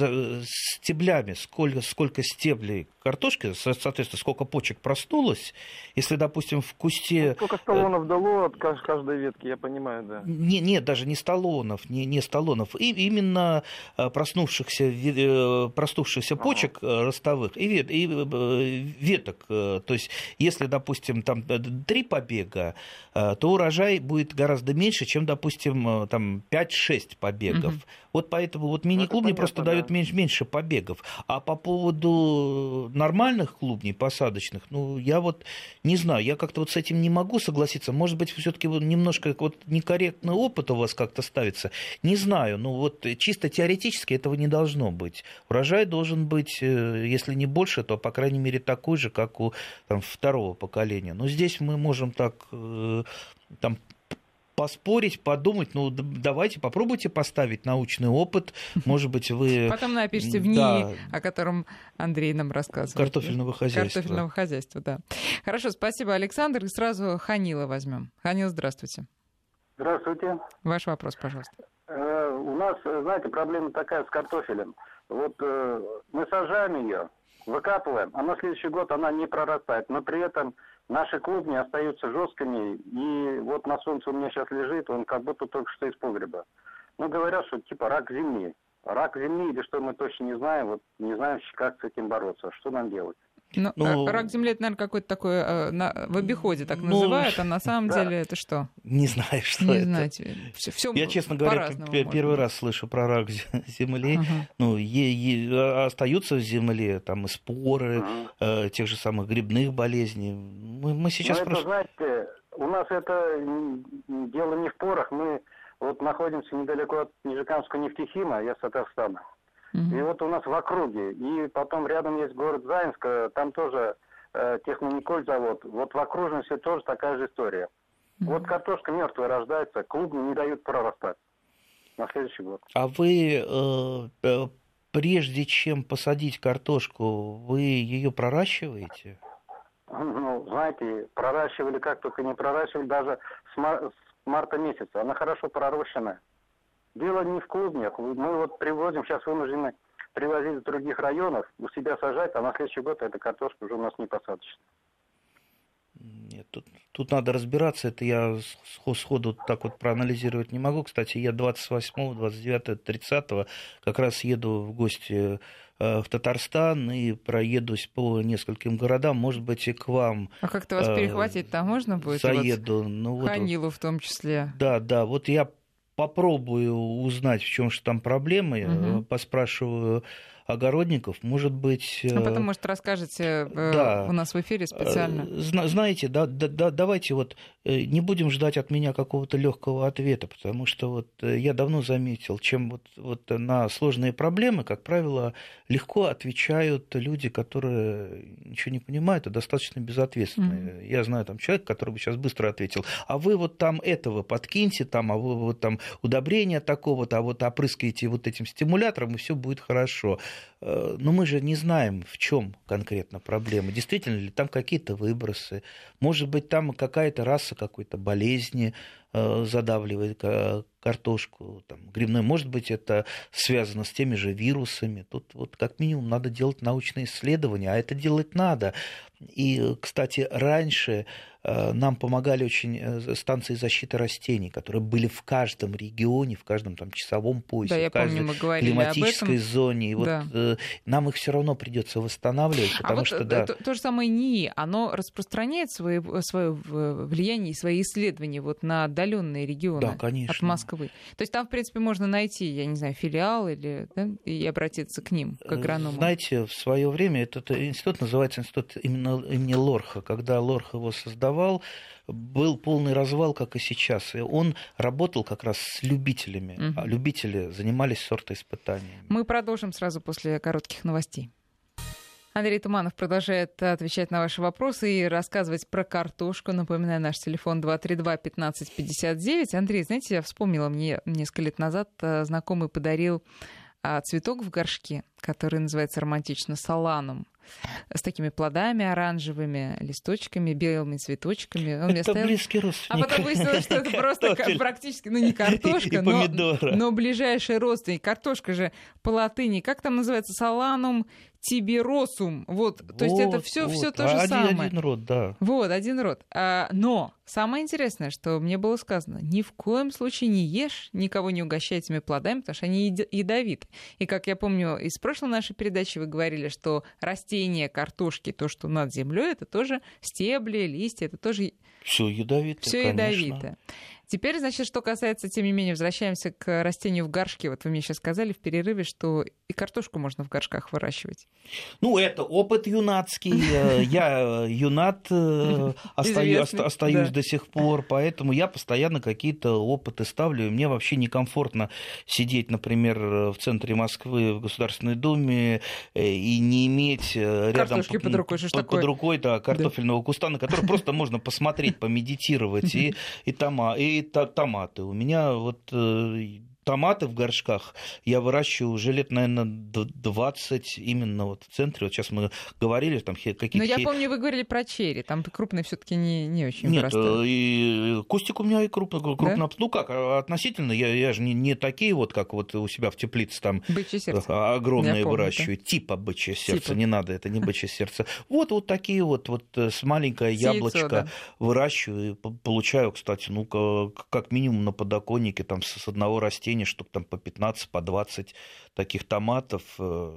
э, стеблями, сколько, сколько стеблей картошки, соответственно, сколько почек проснулось. Если, допустим, в кусте... Ну, сколько столонов дало от каждой ветки, я понимаю, да. Не, нет, даже не столонов, не, не столонов. И именно э, проснувшихся, проснувшихся почек ага. ростовых и, вет, и веток. То есть, если, допустим, там три побега, то урожай будет гораздо меньше, чем, допустим, там 5-6 побегов. Угу. Вот поэтому вот мини-клубни просто да. дают меньше, меньше побегов. А по поводу нормальных клубней посадочных, ну, я вот не знаю, я как-то вот с этим не могу согласиться. Может быть, все-таки вот немножко вот некорректный опыт у вас как-то ставится. Не знаю, ну вот чисто теоретически этого не должно быть. Урожай должен быть, э, если не больше, то, по крайней мере, такой же, как у там, второго поколения. Но здесь мы можем так э, там поспорить, подумать, ну давайте попробуйте поставить научный опыт, может быть вы... Потом напишите в НИИ, да. о котором Андрей нам рассказывал. Картофельного хозяйства. Картофельного хозяйства, да. Хорошо, спасибо, Александр. И сразу Ханила возьмем. Ханил, здравствуйте. Здравствуйте. Ваш вопрос, пожалуйста. Э, у нас, знаете, проблема такая с картофелем. Вот э, мы сажаем ее, выкапываем, а на следующий год она не прорастает, но при этом Наши клубни остаются жесткими, и вот на солнце у меня сейчас лежит, он как будто только что из погреба. Ну, говорят, что типа рак земли. Рак земли или что мы точно не знаем, вот не знаем, как с этим бороться, что нам делать. Но, ну, рак земли это, наверное, какой-то такой э, на, в обиходе так ну, называют, а на самом да. деле это что? Не знаю, что не это. Знаете, все, все Я, честно говоря, первый раз слышу про рак земли. Ага. Ну, е, е, а, остаются в земле там и споры ага. э, тех же самых грибных болезней. Мы, мы сейчас ну, это, знаете, у нас это дело не в порах. Мы вот находимся недалеко от Нижекамского нефтехима, я с Татарстана. Угу. И вот у нас в округе. И потом рядом есть город Заинск, э, там тоже э, технониколь завод. Вот в окружности тоже такая же история. Угу. Вот картошка мертвая рождается, клубни не дают прорастать. на следующий год. А вы э, прежде чем посадить картошку, вы ее проращиваете? Ну, знаете, проращивали как только не проращивали, даже с, мар- с марта месяца. Она хорошо пророщенная. Дело не в клубнях. Мы вот привозим, сейчас вынуждены привозить из других районов, у себя сажать, а на следующий год эта картошка уже у нас не посадочная. Нет, тут, тут надо разбираться, это я сходу так вот проанализировать не могу. Кстати, я 28, 29, 30 как раз еду в гости э, в Татарстан и проедусь по нескольким городам, может быть, и к вам. А как-то вас э, перехватить там можно будет? Заеду. Вот, ну, Ханилу вот, в том числе. Да, да, вот я попробую узнать, в чем же там проблемы, угу. поспрашиваю огородников, может быть... А потом, может, расскажете э, да, у нас в эфире специально. Знаете, да, да, да, давайте вот э, не будем ждать от меня какого-то легкого ответа, потому что вот э, я давно заметил, чем вот, вот на сложные проблемы, как правило, легко отвечают люди, которые ничего не понимают и достаточно безответственные. Mm-hmm. Я знаю там человека, который бы сейчас быстро ответил, а вы вот там этого подкиньте, там, а вы вот там удобрения такого-то, а вот опрыскаете вот этим стимулятором, и все будет хорошо. Э, но мы же не знаем, в чем конкретно проблема. Действительно ли там какие-то выбросы, может быть, там какая-то раса какой-то болезни задавливает картошку, там, грибной. Может быть, это связано с теми же вирусами. Тут вот как минимум надо делать научные исследования, а это делать надо. И, кстати, раньше Э, нам помогали очень э, станции защиты растений, которые были в каждом регионе, в каждом там часовом поясе, да, в каждой помню, мы климатической зоне. И да. э, нам их все равно придется восстанавливать, а потому а вот что да. То, то же самое НИИ, оно распространяет свое, свое влияние и свои исследования вот на отдаленные регионы да, конечно. от Москвы. То есть там, в принципе, можно найти, я не знаю, филиал или да, и обратиться к ним, к агроному. Знаете, в свое время этот институт называется институт именно имени Лорха. Когда Лорх его создавал, давал, был полный развал, как и сейчас. И он работал как раз с любителями. Угу. А любители занимались сортоиспытаниями. Мы продолжим сразу после коротких новостей. Андрей Туманов продолжает отвечать на ваши вопросы и рассказывать про картошку. Напоминаю, наш телефон 232-1559. Андрей, знаете, я вспомнила, мне несколько лет назад э, знакомый подарил а, цветок в горшке, который называется романтично саланом с такими плодами оранжевыми, листочками, белыми цветочками. Он это оставил... близкий родственник. А потом выяснилось, что это просто практически, ну не картошка, но, но ближайший родственник. Картошка же по латыни, как там называется, саланум тиберосум. Вот, вот то есть это все вот. все то же один, самое. Один род, да. Вот, один род. А, но самое интересное, что мне было сказано, ни в коем случае не ешь, никого не угощай этими плодами, потому что они ядовиты. И как я помню, из прошлой нашей передачи вы говорили, что растения картошки, то, что над землей, это тоже стебли, листья, это тоже все ядовито. Все ядовито. Теперь, значит, что касается, тем не менее, возвращаемся к растению в горшке. Вот вы мне сейчас сказали в перерыве, что и картошку можно в горшках выращивать. Ну, это опыт юнацкий. Э, я юнат э, остаюсь до сих пор, поэтому я постоянно какие-то опыты ставлю. Мне вообще некомфортно сидеть, например, в центре Москвы в Государственной Думе э, и не иметь рядом под рукой, под рукой да, картофельного куста, на который просто можно посмотреть, помедитировать и, и, тома, и томаты. У меня вот э, томаты в горшках я выращиваю уже лет, наверное, 20 именно вот в центре. Вот сейчас мы говорили, там какие-то... Но я помню, вы говорили про черри, там крупные все таки не, не очень Нет, вырастают. и кустик у меня и крупный. крупно да? Ну как, а относительно, я, я же не, не такие вот, как вот у себя в теплице там сердце. А, огромные помню, выращиваю. Да. Типа бычье сердце, типа. не надо, это не бычье сердце. Вот, вот такие вот, вот э, с маленькое яблочко да. выращиваю, получаю, кстати, ну как минимум на подоконнике там с одного растения растений, штук там по 15, по 20 таких томатов. Э,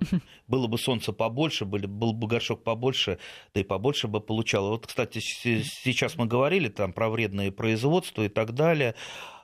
было бы солнце побольше, были, был бы горшок побольше, да и побольше бы получало. Вот, кстати, сейчас мы говорили там про вредные производства и так далее.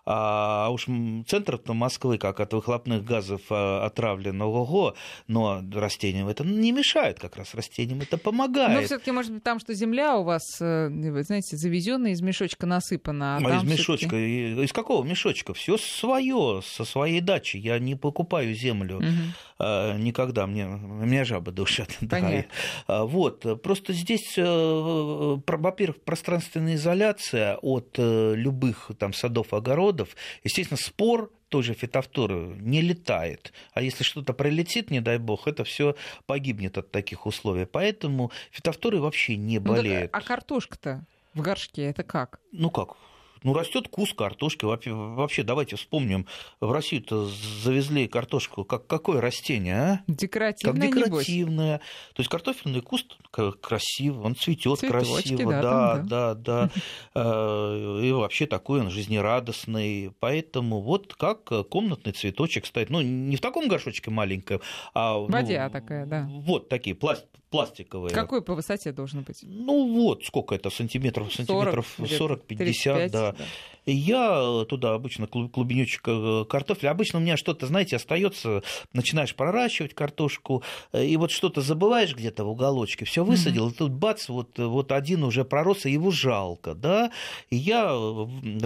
А уж центр Москвы, как от выхлопных газов а, отравлено, ого, но растениям это не мешает, как раз растениям это помогает. Но все-таки, может быть, там, что земля у вас, э, вы знаете, завезенная из мешочка насыпана. А, а из мешочка? Из какого мешочка? Все свое, со своей дачи. Я не покупаю землю угу. никогда. Мне, меня жабы душат. Понятно. Да. Вот. Просто здесь, э, во-первых, пространственная изоляция от любых там садов, огородов, исходов. Естественно, спор той же фитофторы не летает. А если что-то прилетит, не дай бог, это все погибнет от таких условий. Поэтому фитофторы вообще не болеют. Ну, так, а картошка-то в горшке это как? Ну как? Ну, растет кус картошки. Вообще, давайте вспомним, в Россию-то завезли картошку. Как, какое растение, а? Декоративное, Как декоративное. Небось. То есть картофельный куст красивый, он цветет красиво. Да, да, там, да, да. да. И вообще такой он жизнерадостный. Поэтому вот как комнатный цветочек стоит. Ну, не в таком горшочке маленьком, а... Бадья ну, такая, да. Вот такие пласт пластиковые. Какой по высоте должен быть? Ну вот, сколько это, сантиметров, сантиметров 40-50, да. Да. Я туда обычно клубенечек э, картофеля. Обычно у меня что-то, знаете, остается, начинаешь проращивать картошку, э, и вот что-то забываешь где-то в уголочке, все высадил, mm-hmm. и тут бац, вот, вот один уже пророс, и его жалко, да. И я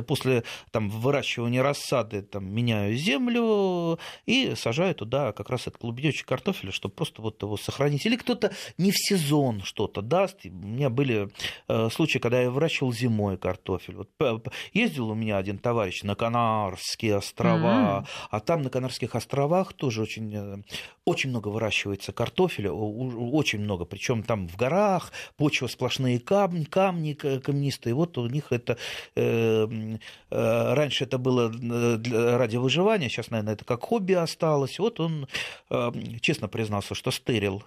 после там, выращивания рассады там, меняю землю и сажаю туда как раз этот клубенечек картофеля, чтобы просто вот его сохранить. Или кто-то не в сезон что-то даст. У меня были э, случаи, когда я выращивал зимой картофель. Вот ездил у меня один товарищ на Канарские острова, mm-hmm. а там на Канарских островах тоже очень, э, очень много выращивается картофеля, очень много. Причем там в горах почва сплошные камни, камни камнистые. Вот у них это э, э, раньше это было для, ради выживания, сейчас, наверное, это как хобби осталось. Вот он э, честно признался, что стырил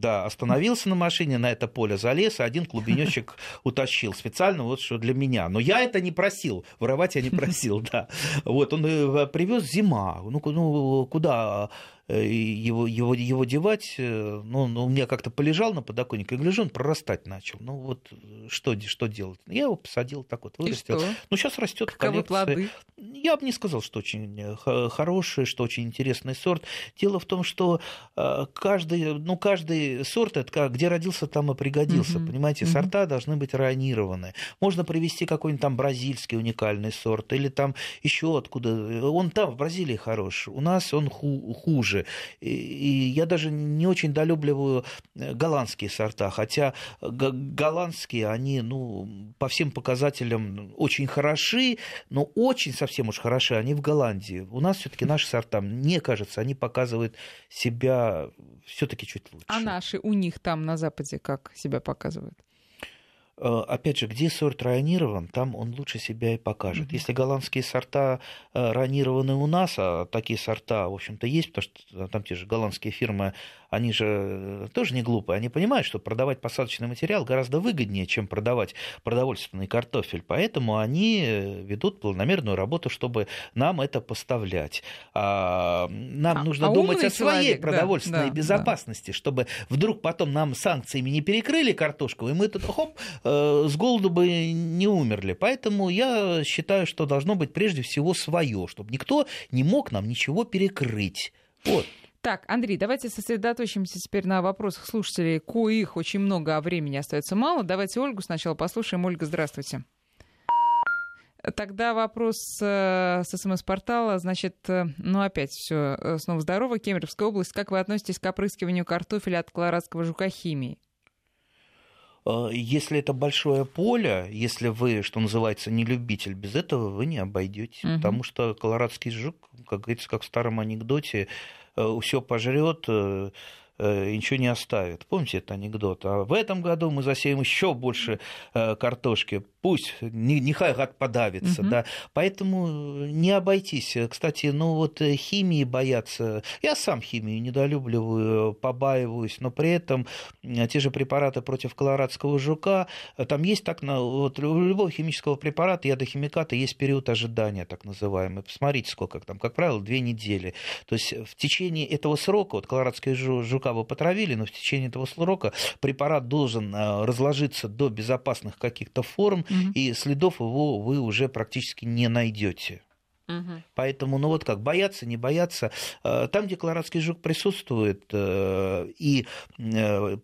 да, остановился на машине, на это поле залез, один клубенечек утащил специально вот что для меня. Но я это не просил, воровать я не просил, да. Вот он э, привез зима. Ну, ну куда его, его, его девать. Э, ну, ну, у меня как-то полежал на подоконнике, и гляжу, он прорастать начал. Ну, вот э, что, что делать? Я его посадил так вот, вырастил. Ну, сейчас растет коллекции. плоды? Я бы не сказал, что очень хороший, что очень интересный сорт. Дело в том, что каждый, ну, каждый сорт, это где родился, там и пригодился. Угу. Понимаете, угу. сорта должны быть ронированы. Можно привести какой-нибудь там бразильский уникальный сорт, или там еще откуда. Он там, в Бразилии хорош. У нас он хуже хуже. И я даже не очень долюбливаю э, голландские сорта, хотя голландские, они ну, по всем показателям очень хороши, но очень совсем уж хороши они в Голландии. У нас все-таки наши сорта, мне кажется, они показывают себя все-таки чуть лучше. А наши у них там на Западе как себя показывают? Э, опять же, где сорт ронирован, там он лучше себя и покажет. Mm-hmm. Если голландские сорта э, ронированы у нас, а такие сорта, в общем-то, есть, потому что там те же голландские фирмы они же э, тоже не глупые, они понимают, что продавать посадочный материал гораздо выгоднее, чем продавать продовольственный картофель, поэтому они э, ведут планомерную работу, чтобы нам это поставлять. А нам а, нужно а думать о своей человек, продовольственной да, безопасности, да. чтобы вдруг потом нам санкциями не перекрыли картошку, и мы тут хоп, э, с голоду бы не умерли. Поэтому я считаю, что должно быть прежде всего свое, чтобы никто не мог нам ничего перекрыть. Вот. Так, Андрей, давайте сосредоточимся теперь на вопросах слушателей, коих очень много, а времени остается мало. Давайте Ольгу сначала послушаем. Ольга, здравствуйте. Тогда вопрос э, с СМС-портала. Значит, э, ну опять все э, снова здорово. Кемеровская область. Как вы относитесь к опрыскиванию картофеля от колорадского жука химией? Если это большое поле, если вы, что называется, не любитель, без этого вы не обойдетесь. Угу. Потому что колорадский жук, как говорится, как в старом анекдоте, Э, все пожрет, э, э, ничего не оставит. Помните этот анекдот? А в этом году мы засеем еще больше картошки пусть, не, нехай гад подавится, угу. да. Поэтому не обойтись. Кстати, ну вот э, химии боятся. Я сам химию недолюбливаю, побаиваюсь, но при этом те же препараты против колорадского жука, там есть так, вот у любого химического препарата, ядохимиката, есть период ожидания, так называемый. Посмотрите, сколько там, как правило, две недели. То есть в течение этого срока, вот колорадского жука вы потравили, но в течение этого срока препарат должен э, разложиться до безопасных каких-то форм, угу. и следов его вы уже практически не найдете. Угу. Поэтому, ну вот как, бояться, не бояться. Э, там, где колорадский жук присутствует, э, и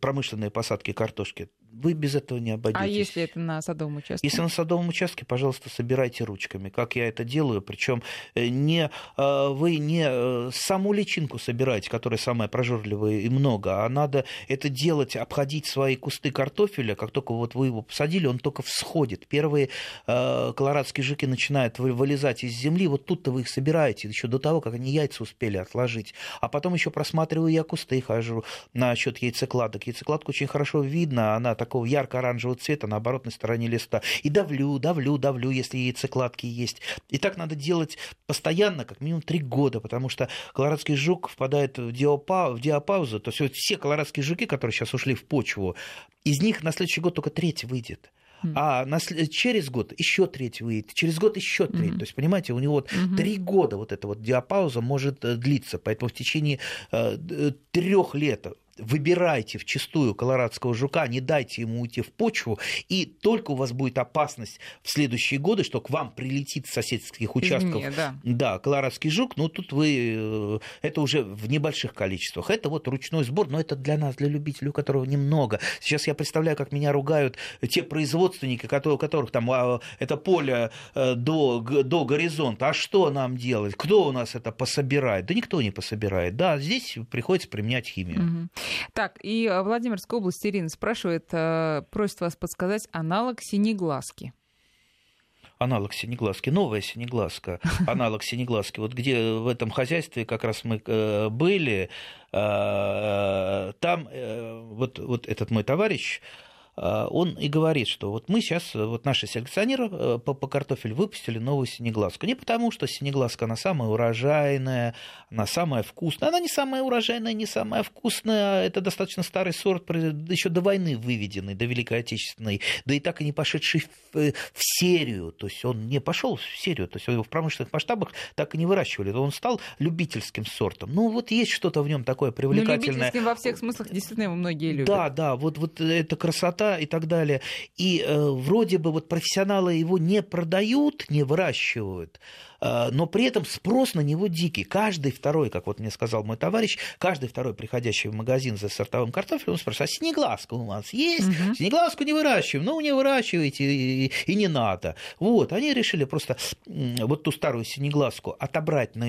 промышленные посадки картошки, вы без этого не обойдетесь. А если это на садовом участке? Если на садовом участке, пожалуйста, собирайте ручками, как я это делаю. Причем э, не, э, вы не э, саму личинку собираете, которая самая прожорливая и много, а надо это делать, обходить свои кусты картофеля. Как только вот вы его посадили, он только всходит. Первые колорадские жуки начинают вылезать из земли. Вот тут-то вы их собираете, еще до того, как они яйца успели отложить. А потом еще просматриваю я кусты, хожу насчет яйцекладок. Яйцекладку очень хорошо видно, она такого ярко-оранжевого цвета на оборотной стороне листа. И давлю, давлю, давлю, если яйцекладки есть. И так надо делать постоянно, как минимум три года, потому что колорадский жук впадает в, диапа, в диапаузу. То есть вот все колорадские жуки, которые сейчас ушли в почву, из них на следующий год только треть выйдет. А на, через год еще треть выйдет, через год еще треть. Mm-hmm. То есть, понимаете, у него вот mm-hmm. три года вот эта вот диапауза может э, длиться. Поэтому в течение э, трех лет выбирайте в чистую колорадского жука, не дайте ему уйти в почву, и только у вас будет опасность в следующие годы, что к вам прилетит с соседских участков Извне, да. Да, колорадский жук, но тут вы, э, это уже в небольших количествах. Это вот ручной сбор, но это для нас, для любителей, у которого немного. Сейчас я представляю, как меня ругают те производственники, у которых там а, это поле э, до, до горизонта. А что нам делать? Кто у нас это пособирает? Да никто не пособирает. Да, здесь приходится применять химию. Угу. Так, и э, Владимирская область Ирина спрашивает, э, просит вас подсказать аналог синеглазки аналог синеглазки, новая синеглазка, аналог синеглазки. Вот где в этом хозяйстве как раз мы э, были, там вот, вот этот мой товарищ, а, он и говорит, что вот мы сейчас, вот наши селекционеры э, по, по картофелю выпустили новую синеглазку. Не потому, что синеглазка, она самая урожайная, она самая вкусная. Она не самая урожайная, не самая вкусная. Это достаточно старый сорт, еще до войны выведенный, до Великой Отечественной, да и так и не пошедший в, э, в серию. То есть он не пошел в серию, то есть его в промышленных масштабах так и не выращивали. Он стал любительским сортом. Ну вот есть что-то в нем такое ну, привлекательное. Ну, любительским во всех смыслах действительно его многие любят. Да, да, вот, вот эта красота красота и так далее. И э, вроде бы вот профессионалы его не продают, не выращивают, э, но при этом спрос на него дикий. Каждый второй, как вот мне сказал мой товарищ, каждый второй, приходящий в магазин за сортовым картофелем, он спрашивает, а снегласка у вас есть? Угу. Снегласку не выращиваем. Ну, не выращивайте, и, и не надо. Вот, они решили просто вот ту старую синегласку отобрать на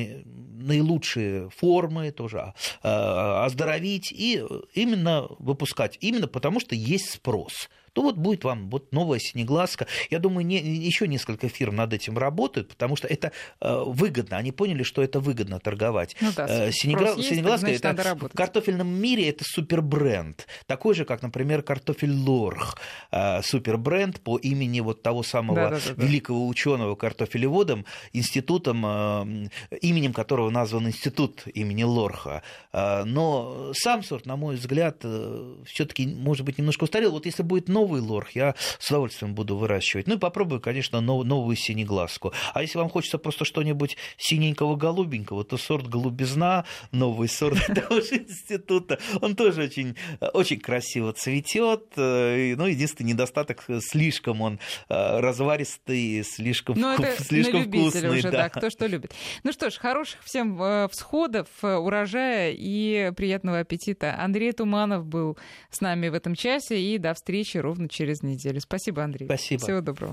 наилучшие формы тоже, а, оздоровить и именно выпускать. Именно потому, что есть спрос north то вот будет вам вот новая синеглазка. Я думаю, не, еще несколько фирм над этим работают, потому что это э, выгодно. Они поняли, что это выгодно торговать. Ну, да, э, Синегла... есть, Синеглазка это в картофельном мире это супербренд. Такой же, как, например, картофель Лорх. Э, супербренд по имени вот того самого да, да, да, да. великого ученого картофелеводом, институтом, э, именем которого назван институт имени Лорха. Э, но сам сорт, на мой взгляд, э, все-таки, может быть, немножко устарел. Вот если будет новый новый лорх я с удовольствием буду выращивать. Ну и попробую, конечно, нов, новую синеглазку. А если вам хочется просто что-нибудь синенького голубенького, то сорт голубизна, новый сорт того же института, он тоже очень, очень красиво цветет. Э, ну, единственный недостаток, слишком он э, разваристый, слишком, Но ну, это слишком вкусный. Уже, да. да, кто что любит. Ну что ж, хороших всем э, всходов, урожая и приятного аппетита. Андрей Туманов был с нами в этом часе, и до встречи ровно через неделю. Спасибо, Андрей. Спасибо. Всего доброго.